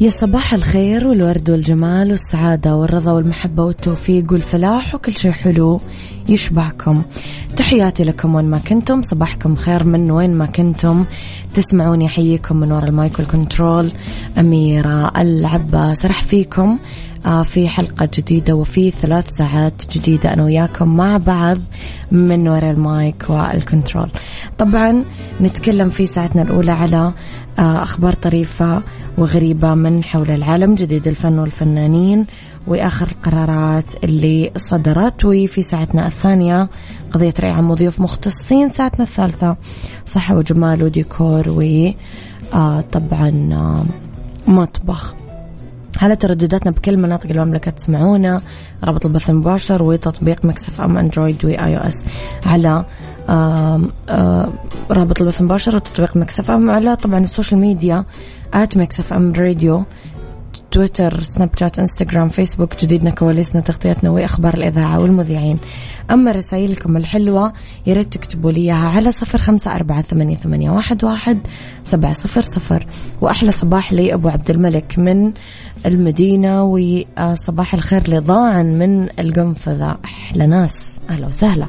يا صباح الخير والورد والجمال والسعادة والرضا والمحبة والتوفيق والفلاح وكل شيء حلو يشبعكم. تحياتي لكم وين ما كنتم صباحكم خير من وين ما كنتم. تسمعوني أحييكم من وراء المايك والكنترول. أميرة العباس رح فيكم. في حلقة جديدة وفي ثلاث ساعات جديدة أنا وياكم مع بعض من وراء المايك والكنترول. طبعا نتكلم في ساعتنا الأولى على آه، أخبار طريفة وغريبة من حول العالم جديد الفن والفنانين وآخر القرارات اللي صدرت. وفي ساعتنا الثانية قضية رأي عام وضيوف مختصين ساعتنا الثالثة صحة وجمال وديكور وطبعا آه، مطبخ. على تردداتنا بكل مناطق المملكة. تسمعونا رابط البث المباشر وتطبيق Mix FM أندرويد و iOS على رابط البث المباشر وتطبيق Mix FM على طبعا ال social media at Mix FM Radio تويتر سناب شات إنستغرام فيسبوك جديدنا كواليسنا تغطيتنا وإخبار الإذاعة والمذيعين. أما رسائلكم الحلوة يا ريت تكتبوا لي إياها على صفر خمسة أربعة ثمانية, ثمانية واحد, واحد سبعة صفر صفر. وأحلى صباح لي أبو عبد الملك من المدينة وصباح الخير لضاعن من القنفذة. أحلى ناس. أهلا وسهلا.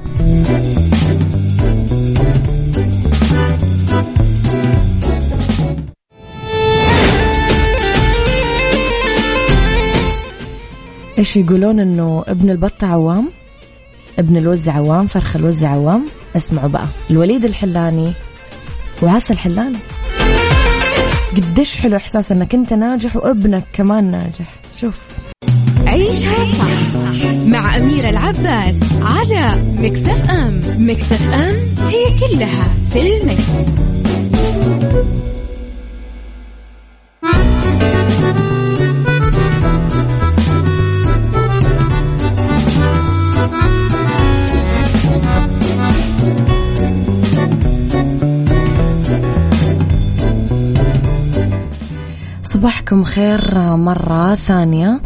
إيش يقولون إنه ابن البطة عوام؟ ابن الوز عوام فرخ الوز عوام. اسمعوا بقى. الوليد الحلاني وعسى الحلاني قديش حلو إحساس إنك أنت ناجح وابنك كمان ناجح. شوف. عيشها صح مع أميرة العباس على مكتف أم. مكتف أم هي كلها في المكس. صباحكم خير مرة ثانية.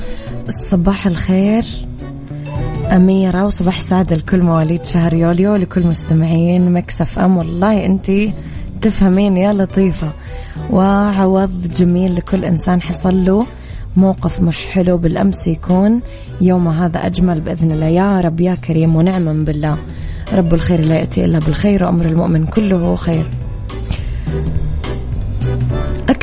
صباح الخير أميرة وصباح سعادة لكل مواليد شهر يوليو ولكل مستمعين مكسف أم. والله أنت تفهمين يا لطيفة. وعوض جميل لكل إنسان حصل له موقف مش حلو بالأمس يكون. يوم هذا أجمل بإذن الله. يا رب يا كريم ونعما بالله. رب الخير لا يأتي إلا بالخير وأمر المؤمن كله خير.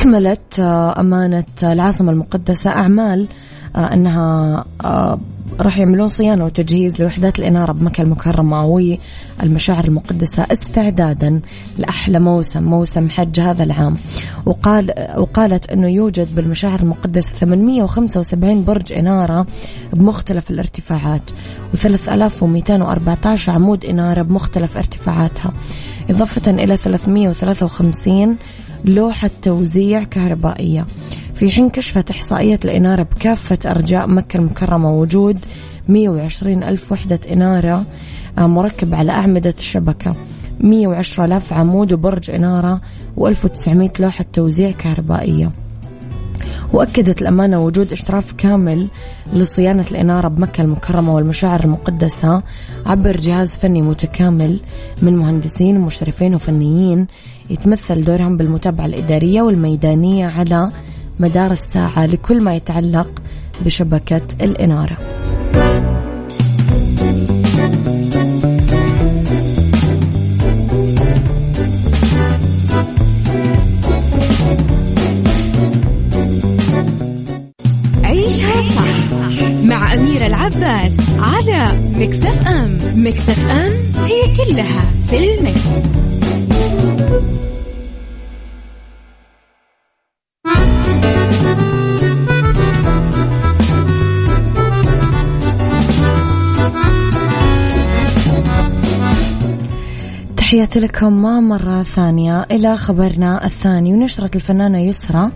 أكملت آه، أمانة العاصمة المقدسة أعمال آه، أنها آه، راح يعملون صيانة وتجهيز لوحدات الإنارة بمكة المكرمة والمشاعر المقدسة استعدادا لأحلى موسم موسم حج هذا العام. وقال وقالت أنه يوجد بالمشاعر المقدسة 875 برج إنارة بمختلف الارتفاعات و3214 عمود إنارة بمختلف ارتفاعاتها إضافة إلى 353 لوحة توزيع كهربائية. في حين كشفت إحصائية الإنارة بكافة أرجاء مكة المكرمة وجود 120 ألف وحدة إنارة آه، مركب على أعمدة الشبكة. 110 ألاف عمود وبرج إنارة و1900 لوحة توزيع كهربائية. وأكدت الأمانة وجود إشراف كامل لصيانة الإنارة بمكة المكرمة والمشاعر المقدسة عبر جهاز فني متكامل من مهندسين ومشرفين وفنيين يتمثل دورهم بالمتابعة الإدارية والميدانية على مدار الساعة لكل ما يتعلق بشبكة الإنارة. على مكتف أم. مكتف أم هي كلها في المكس. تحياتي لكم مرة ثانية. إلى خبرنا الثاني ونشرت الفنانة يسرى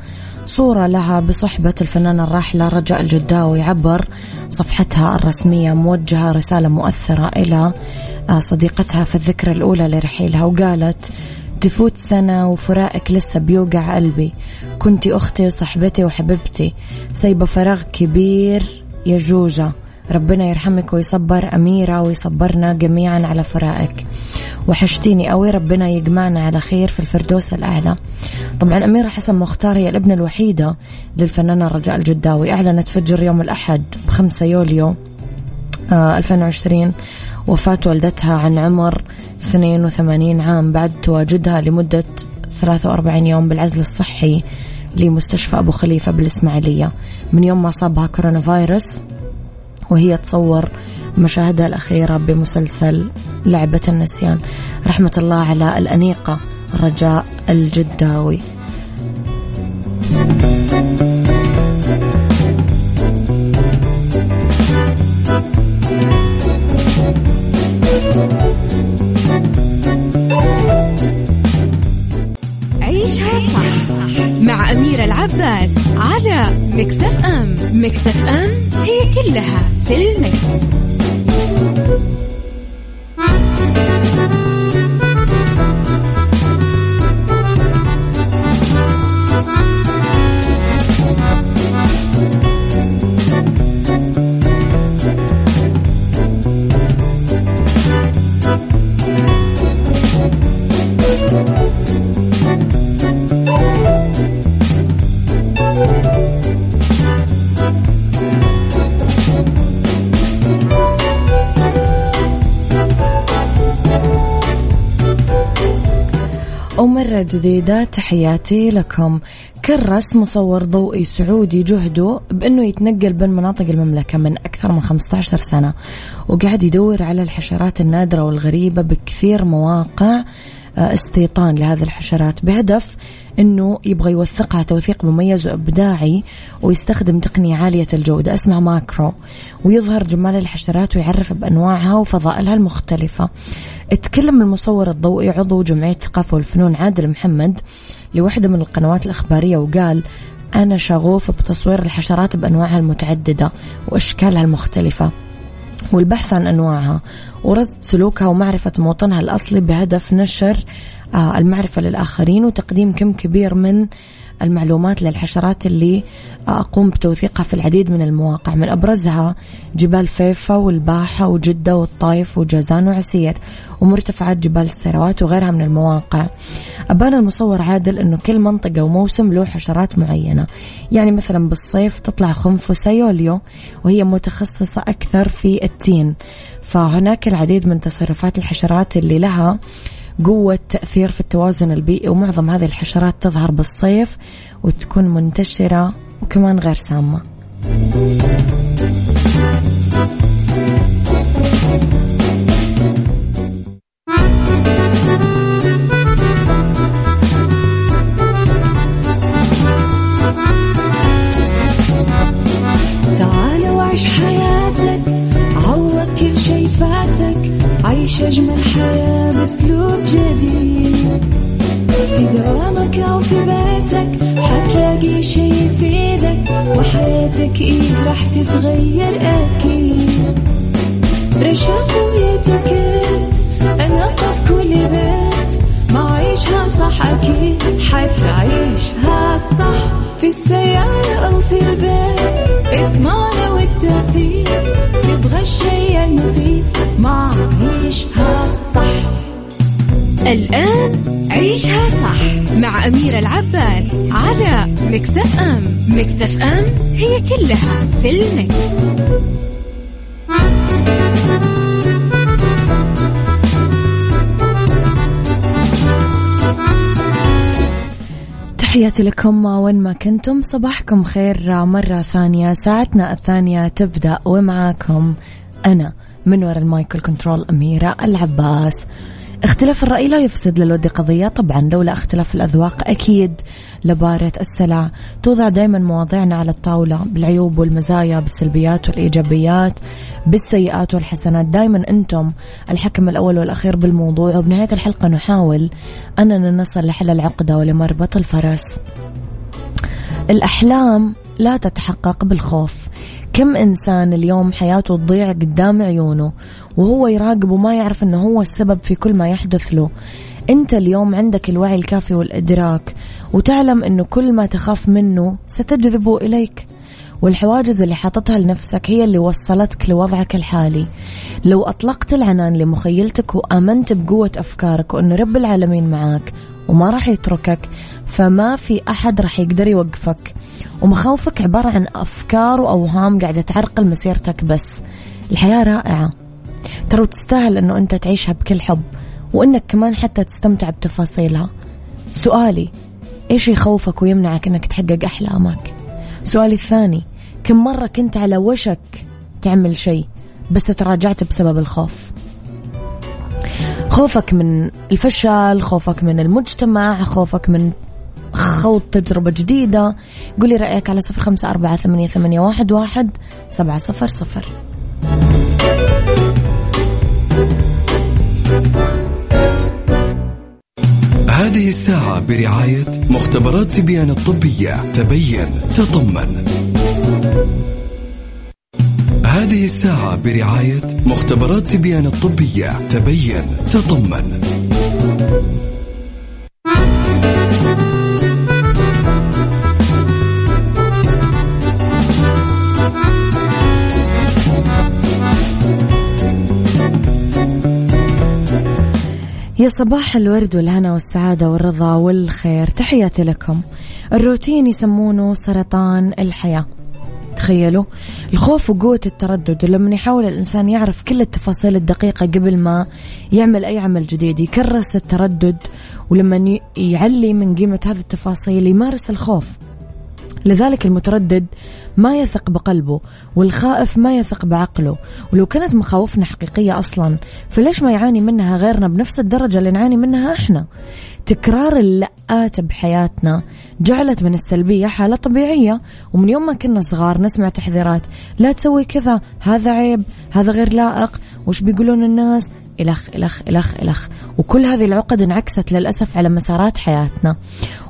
صورة لها بصحبة الفنانة الراحلة رجاء الجداوي عبر صفحتها الرسمية موجهة رسالة مؤثرة إلى صديقتها في الذكرى الأولى لرحيلها وقالت تفوت سنة وفراقك لسه بيوقع قلبي. كنتي أختي وصحبتي وحبيبتي. سايبة فراغ كبير يا جوجة ربنا يرحمك ويصبر أميرة ويصبرنا جميعا على فراقك وحشتيني قوي ربنا يجمعنا على خير في الفردوس الأعلى. طبعا أميرة حسن مختار هي الابنة الوحيدة للفنانة رجاء الجداوي. أعلنت فجر يوم الأحد بخمسة يوليو آه 2020 وفاة والدتها عن عمر 82 عام. بعد تواجدها لمدة 43 يوم بالعزل الصحي لمستشفى أبو خليفة بالإسماعيلية. من يوم ما صابها كورونا فيروس وهي تصور مشاهدها الأخيرة بمسلسل لعبة النسيان. رحمة الله على الأنيقة رجاء الجداوي. ومرة جديدة تحياتي لكم كرس مصور ضوئي سعودي جهده بأنه يتنقل بين مناطق المملكة من أكثر من 15 سنة وقاعد يدور على الحشرات النادرة والغريبة بكثير مواقع آه، استيطان لهذه الحشرات بهدف إنه يبغى يوثقها توثيق مميز وإبداعي ويستخدم تقنية عالية الجودة اسمها ماكرو ويظهر جمال الحشرات ويعرف بأنواعها وفضائلها المختلفة. اتكلم المصور الضوئي عضو جمعية الثقافة والفنون عادل محمد لوحده من القنوات الإخبارية وقال أنا شغوف بتصوير الحشرات بأنواعها المتعددة وأشكالها المختلفة. والبحث عن أنواعها ورصد سلوكها ومعرفة موطنها الأصلي بهدف نشر آه، المعرفة للآخرين وتقديم كم كبير من المعلومات للحشرات اللي آه، أقوم بتوثيقها في العديد من المواقع من أبرزها جبال فيفا والباحة وجدة والطايف وجازان وعسير ومرتفعات جبال السيروات وغيرها من المواقع. أبان المصور عادل أنه كل منطقة وموسم له حشرات معينة. يعني مثلا بالصيف تطلع خنفسة يوليو وهي متخصصة أكثر في التين. فهناك العديد من تصرفات الحشرات اللي لها قوة تأثير في التوازن البيئي ومعظم هذه الحشرات تظهر بالصيف وتكون منتشرة وكمان غير سامة. الآن عيشها صح مع أميرة العباس على مكتف أم مكتف أم هي كلها في المكس. تحياتي لكم وين ما كنتم صباحكم خير مرة ثانية ساعتنا الثانية تبدأ ومعاكم أنا من وراء المايكل كنترول أميرة العباس اختلاف الرأي لا يفسد للود قضية. طبعا لولا اختلاف الأذواق أكيد. لبارة السلع توضع دائما مواضيعنا على الطاولة بالعيوب والمزايا بالسلبيات والإيجابيات بالسيئات والحسنات. دائما أنتم الحكم الأول والأخير بالموضوع وبنهاية الحلقة نحاول أننا نصل لحل العقدة ولمربط الفرس. الأحلام لا تتحقق بالخوف. كم إنسان اليوم حياته تضيع قدام عيونه وهو يراقب وما يعرف أنه هو السبب في كل ما يحدث له. أنت اليوم عندك الوعي الكافي والإدراك وتعلم أنه كل ما تخاف منه ستجذبه إليك. والحواجز اللي حاطتها لنفسك هي اللي وصلتك لوضعك الحالي. لو أطلقت العنان لمخيلتك وآمنت بقوة أفكارك وأن رب العالمين معاك وما راح يتركك فما في أحد راح يقدر يوقفك. ومخاوفك عبارة عن أفكار وأوهام قاعدة تعرقل مسيرتك بس. الحياة رائعة. ترى تستاهل أنه أنت تعيشها بكل حب وأنك كمان حتى تستمتع بتفاصيلها. سؤالي إيش يخوفك ويمنعك أنك تحقق أحلامك؟ سؤالي الثاني كم مرة كنت على وشك تعمل شيء بس تراجعت بسبب الخوف؟ خوفك من الفشل خوفك من المجتمع خوفك من خوض تجربة جديدة. قولي رأيك على صفر خمسة أربعة ثمانية, ثمانية واحد, واحد سبعة صفر صفر. هذه الساعة برعاية مختبرات تبيان الطبية. تبين تطمن. هذه الساعة برعاية مختبرات تبيان الطبية. تبين تطمن. يا صباح الورد والهنا والسعادة والرضا والخير تحياتي لكم. الروتين يسمونه سرطان الحياة. تخيلوا الخوف وقوة التردد لما يحاول الإنسان يعرف كل التفاصيل الدقيقة قبل ما يعمل أي عمل جديد يكرس التردد ولما يعلي من قيمة هذه التفاصيل يمارس الخوف. لذلك المتردد ما يثق بقلبه والخائف ما يثق بعقله. ولو كانت مخاوفنا حقيقية أصلا فليش ما يعاني منها غيرنا بنفس الدرجة اللي نعاني منها إحنا؟ تكرار اللقات بحياتنا جعلت من السلبية حالة طبيعية. ومن يوم ما كنا صغار نسمع تحذيرات لا تسوي كذا هذا عيب هذا غير لائق. وش بيقولون الناس؟ إلخ إلخ إلخ إلخ. وكل هذه العقد انعكست للأسف على مسارات حياتنا.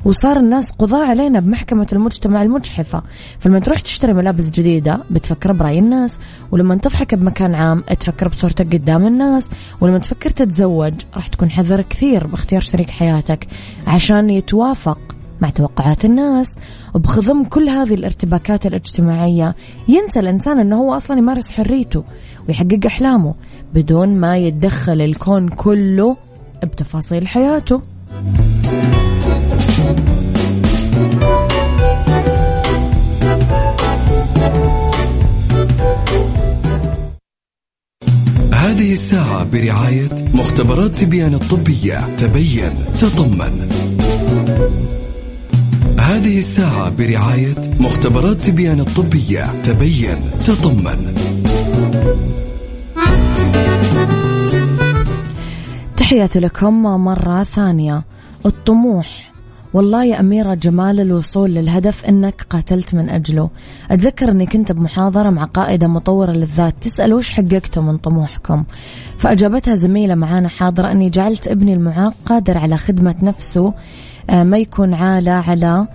وصار الناس قضاء علينا بمحكمة المجتمع المجحفة. فلما تروح تشتري ملابس جديدة بتفكر برأي الناس. ولما تضحك بمكان عام تفكر بصورتك قدام الناس. ولما تفكر تتزوج راح تكون حذر كثير باختيار شريك حياتك. عشان يتوافق مع توقعات الناس. وبخضم كل هذه الارتباكات الاجتماعية ينسى الإنسان أنه هو أصلا يمارس حريته ويحقق أحلامه بدون ما يتدخل الكون كله بتفاصيل حياته. هذه الساعة برعاية مختبرات تبيان الطبية. تبين تطمن. هذه الساعة برعاية مختبرات تبيان الطبية. تبين تطمن. تحياتي لكم مرة ثانية. الطموح. والله يا أميرة جمال الوصول للهدف إنك قاتلت من أجله. أتذكر أني كنت بمحاضرة مع قائدة مطورة للذات. تسأل وش حققته من طموحكم. فأجابتها زميلة معانا حاضرة أني جعلت ابني المعاق قادر على خدمة نفسه ما يكون عالة على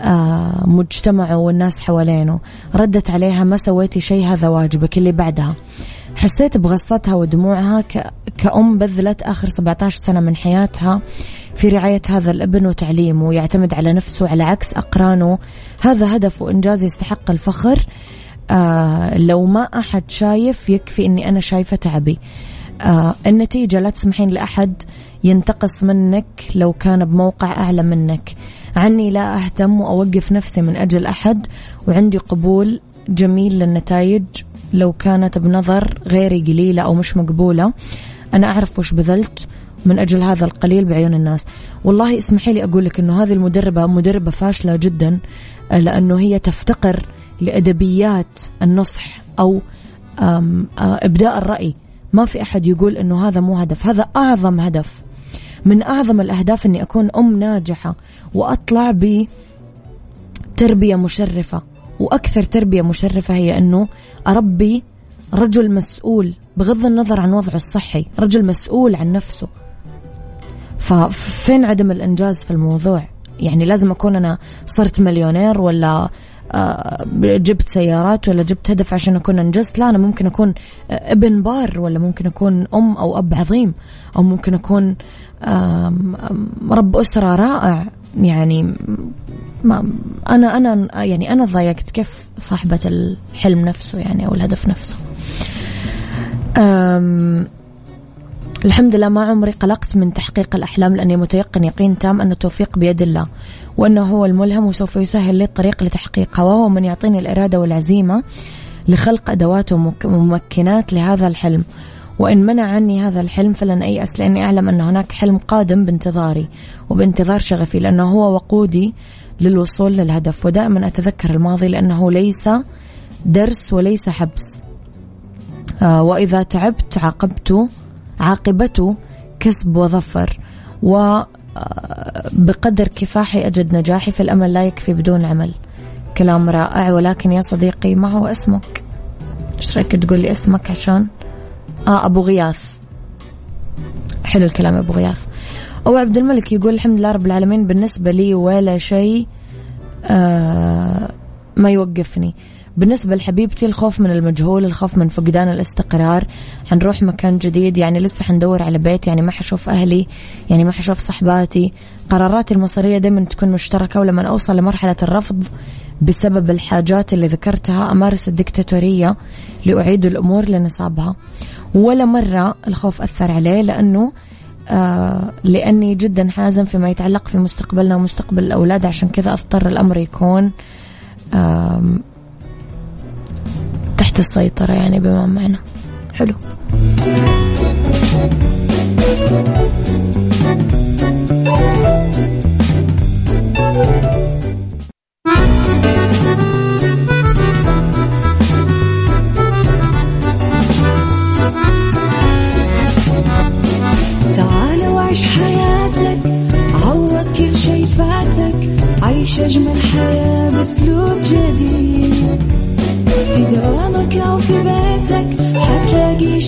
آه، مجتمعه والناس حوالينه. ردت عليها ما سويتي شيء هذا واجبك اللي بعدها. حسيت بغصتها ودموعها كأم بذلت آخر 17 سنة من حياتها في رعاية هذا الابن وتعليمه. يعتمد على نفسه على عكس أقرانه. هذا هدف وإنجاز يستحق الفخر. آه لو ما أحد شايف يكفي أني أنا شايفة تعبي. آه النتيجة لا تسمحين لأحد ينتقص منك لو كان بموقع أعلى منك. عني لا أهتم وأوقف نفسي من أجل أحد وعندي قبول جميل للنتائج لو كانت بنظر غيري قليلة أو مش مقبولة. أنا أعرف وش بذلت من أجل هذا القليل بعيون الناس. والله اسمحي لي أقول لك أنه هذه المدربة مدربة فاشلة جدا لأنه هي تفتقر لأدبيات النصح أو إبداء الرأي. ما في أحد يقول أنه هذا مو هدف. هذا أعظم هدف. من أعظم الأهداف أني أكون أم ناجحة وأطلع بتربية مشرفة. وأكثر تربية مشرفة هي أنه أربي رجل مسؤول بغض النظر عن وضعه الصحي رجل مسؤول عن نفسه. ففين عدم الإنجاز في الموضوع؟ يعني لازم أكون أنا صرت مليونير ولا جبت سيارات ولا جبت هدف عشان أكون أنجزت؟ لا أنا ممكن أكون ابن بار ولا ممكن أكون أم أو أب عظيم أو ممكن أكون رب أسرة رائع. يعني ما أنا أنا يعني أنا ضايقت كيف صاحبة الحلم نفسه يعني أو الهدف نفسه. الحمد لله ما عمري قلقت من تحقيق الأحلام لأني متيقن يقين تام أن التوفيق بيد الله. وأنه هو الملهم وسوف يسهل لي الطريق لتحقيقها وهو من يعطيني الإرادة والعزيمة لخلق أدوات وممكنات لهذا الحلم. وإن منع عني هذا الحلم فلن أيأس لأني أعلم أن هناك حلم قادم بانتظاري وبانتظار شغفي لأنه هو وقودي للوصول للهدف. ودائما أتذكر الماضي لأنه ليس درس وليس حبس. آه وإذا تعبت عاقبت عاقبته كسب وظفر بقدر كفاحي أجد نجاحي في الأمل لا يكفي بدون عمل. كلام رائع ولكن يا صديقي ما هو اسمك؟ إيش رأيك تقول لي اسمك؟ عشان؟ آه أبو غياث. حلو الكلام يا أبو غياث. أو عبد الملك يقول الحمد لله رب العالمين بالنسبة لي ولا شيء آه ما يوقفني. بالنسبة لحبيبتي الخوف من المجهول الخوف من فقدان الاستقرار. حنروح مكان جديد يعني لسه حندور على بيت يعني ما حشوف أهلي يعني ما حشوف صحباتي. قراراتي المصيرية دائما تكون مشتركة ولما أوصل لمرحلة الرفض بسبب الحاجات اللي ذكرتها أمارس الدكتاتورية لأعيد الأمور لنصابها. ولا مرة الخوف أثر عليه لأنه آه لأني جدا حازم فيما يتعلق في مستقبلنا ومستقبل الأولاد عشان كذا أضطر الأمر يكون تحت السيطرة يعني بما معنى. حلو. عيش أجمل حياة بأسلوب جديد.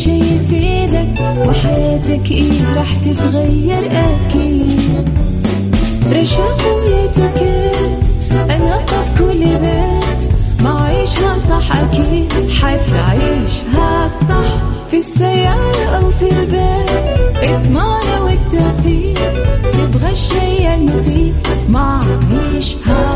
شي يفيدك وحياتك إيه راح تتغير أكيد. رشاق ويتوكيت أنا في كل بيت. ما عيشها صح أكيد حتعيشها صح. في السيارة أو في البيت اسمعنا والتوفيق. تبغى الشي المفيد ما عيشها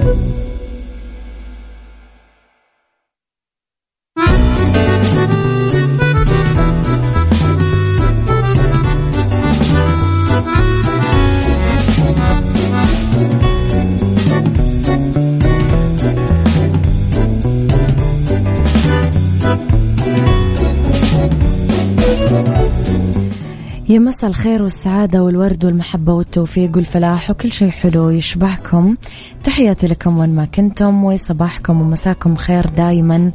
يا مساء الخير والسعادة والورد والمحبة والتوفيق والفلاح وكل شيء حلو يشبهكم. تحياتي لكم وين ما كنتم وصباحكم ومساكم خير دايما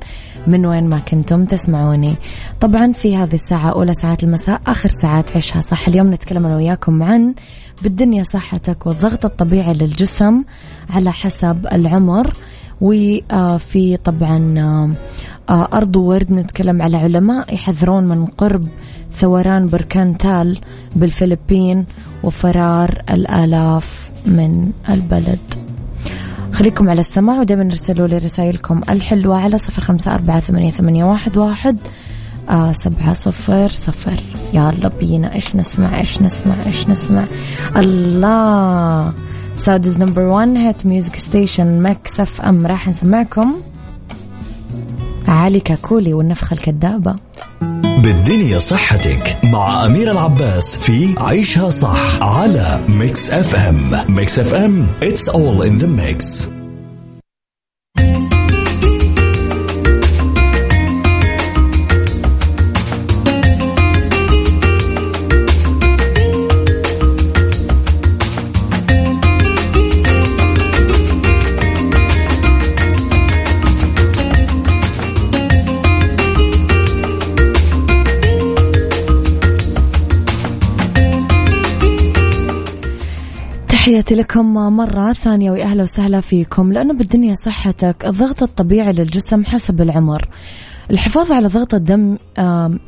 من وين ما كنتم تسمعوني. طبعا في هذه الساعة أولى ساعات المساء آخر ساعات عيشها صح اليوم نتكلم أنا وياكم عن بالدنيا صحتك والضغط الطبيعي للجسم على حسب العمر وفي طبعا أرض ورد نتكلم على علماء يحذرون من قرب ثوران بركان تال بالفلبين وفرار الآلاف من البلد. خليكم على السماع ودائما ارسلوا لي رسائلكم. الحلوة على صفر خمسة أربعة ثمانية, ثمانية واحد, واحد آه سبعة صفر صفر. يلا بينا إيش نسمع إيش نسمع إيش نسمع؟ الله. Saudi's number 1 hit music station Mix FM راح نسمعكم. علي كاكولي والنفخة الكذابة بالدنيا صحتك مع أمير العباس في عيشها صح على Mix FM Mix FM it's all in the mix. مرة ثانية ويا أهلا وسهلا فيكم. لأنه بالدنيا صحتك الضغط الطبيعي للجسم حسب العمر. الحفاظ على ضغط الدم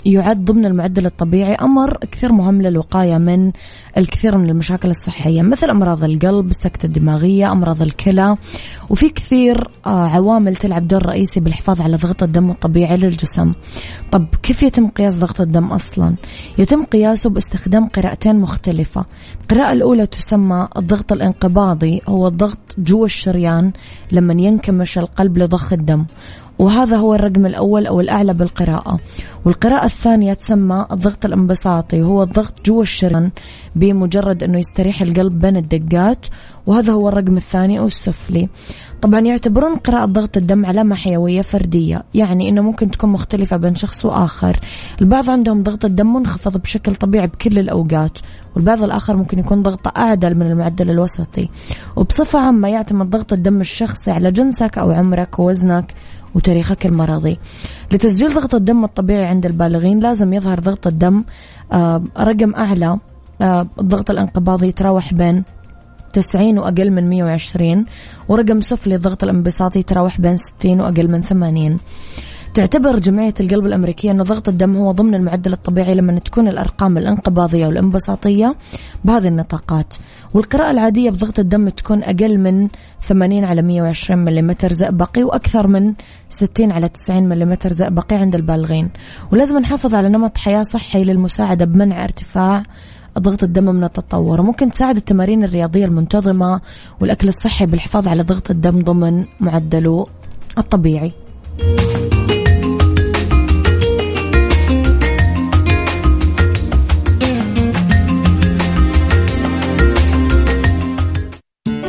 يعد ضمن المعدل الطبيعي أمر كثير مهم للوقاية من الكثير من المشاكل الصحية مثل أمراض القلب السكتة الدماغية أمراض الكلى وفي كثير آه، عوامل تلعب دور رئيسي بالحفاظ على ضغط الدم الطبيعي للجسم. طب كيف يتم قياس ضغط الدم أصلا؟ يتم قياسه باستخدام قراءتين مختلفة. القراءة الأولى تسمى الضغط الانقباضي هو الضغط جوا الشريان لما ينكمش القلب لضخ الدم وهذا هو الرقم الأول أو الأعلى بالقراءة. والقراءة الثانية تسمى الضغط الانبساطي وهو الضغط جوا الشريان بمجرد أنه يستريح القلب بين الدقات وهذا هو الرقم الثاني أو السفلي. طبعا يعتبرون قراءة ضغط الدم علامة حيوية فردية يعني أنه ممكن تكون مختلفة بين شخص وآخر. البعض عندهم ضغط الدم منخفض بشكل طبيعي بكل الأوقات والبعض الآخر ممكن يكون ضغطه أعدل من المعدل الوسطي. وبصفة عامة يعتمد ضغط الدم الشخصي على جنسك أو عمرك ووزنك وتاريخك المرضي. لتسجيل ضغط الدم الطبيعي عند البالغين لازم يظهر ضغط الدم آه، رقم أعلى آه، الضغط الانقباضي يتراوح بين 90 وأقل من 120 ورقم سفلي الضغط الانبساطي يتراوح بين 60 وأقل من 80 تعتبر جمعية القلب الأمريكية أن ضغط الدم هو ضمن المعدل الطبيعي لما تكون الأرقام الانقباضية والانبساطية بهذه النطاقات. والقراءة العادية بضغط الدم تكون أقل من 80 على 120 ملم زئبقي وأكثر من 60 على 90 ملم زئبقي عند البالغين. ولازم نحافظ على نمط حياة صحي للمساعدة بمنع ارتفاع ضغط الدم من التطور. وممكن تساعد التمارين الرياضية المنتظمة والأكل الصحي بالحفاظ على ضغط الدم ضمن معدله الطبيعي.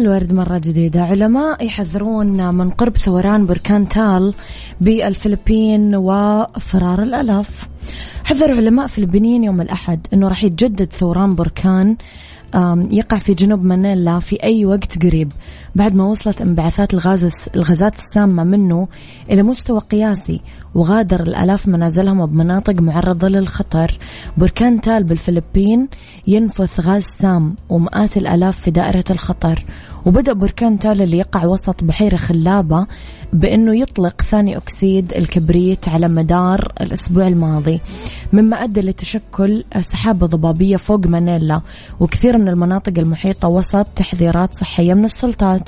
الورد مرة جديدة. علماء يحذرون من قرب ثوران بركان تال بالفلبين وفرار الألاف حذر علماء فلبينيين يوم الأحد أنه راح يتجدد ثوران بركان يقع في جنوب مانيلا في أي وقت قريب. بعد ما وصلت انبعاثات الغاز الغازات السامة منه إلى مستوى قياسي وغادر الآلاف منازلهم بمناطق معرضة للخطر. بركان تال بالفلبين ينفث غاز سام ومئات الآلاف في دائرة الخطر. وبدأ بركان تال اللي يقع وسط بحيرة خلابة بأنه يطلق ثاني أكسيد الكبريت على مدار الأسبوع الماضي مما أدى لتشكل سحابة ضبابية فوق مانيلا. وكثير من المناطق المحيطة وسط تحذيرات صحية من السلطات.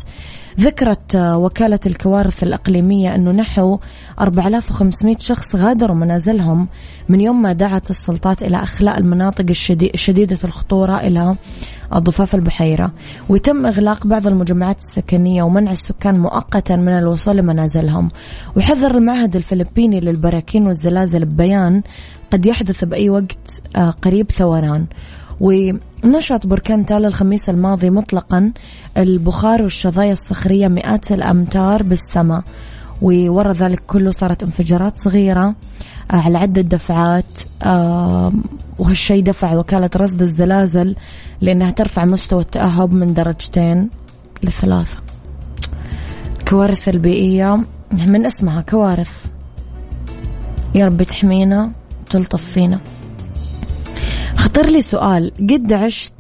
ذكرت وكالة الكوارث الإقليمية أنه نحو 4500 شخص غادروا منازلهم من يوم ما دعت السلطات إلى أخلاء المناطق الشديدة الخطورة إلى ضفاف البحيرة. ويتم إغلاق بعض المجمعات السكنية ومنع السكان مؤقتا من الوصول لمنازلهم. وحذر المعهد الفلبيني للبراكين والزلازل ببيان قد يحدث بأي وقت آه، قريب ثوران. ونشط بركان تال الخميس الماضي مطلقا البخار والشظايا الصخرية مئات الأمتار بالسماء وورا ذلك كله صارت انفجارات صغيرة آه، على عدة دفعات وهالشيء دفع وكالة رصد الزلازل لأنها ترفع مستوى التأهب من درجتين لثلاثة. الكوارث البيئية من اسمها كوارث. يا رب تحمينا تلطف فينا. خطر لي سؤال قد عشت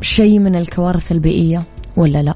شيء من الكوارث البيئية ولا لا؟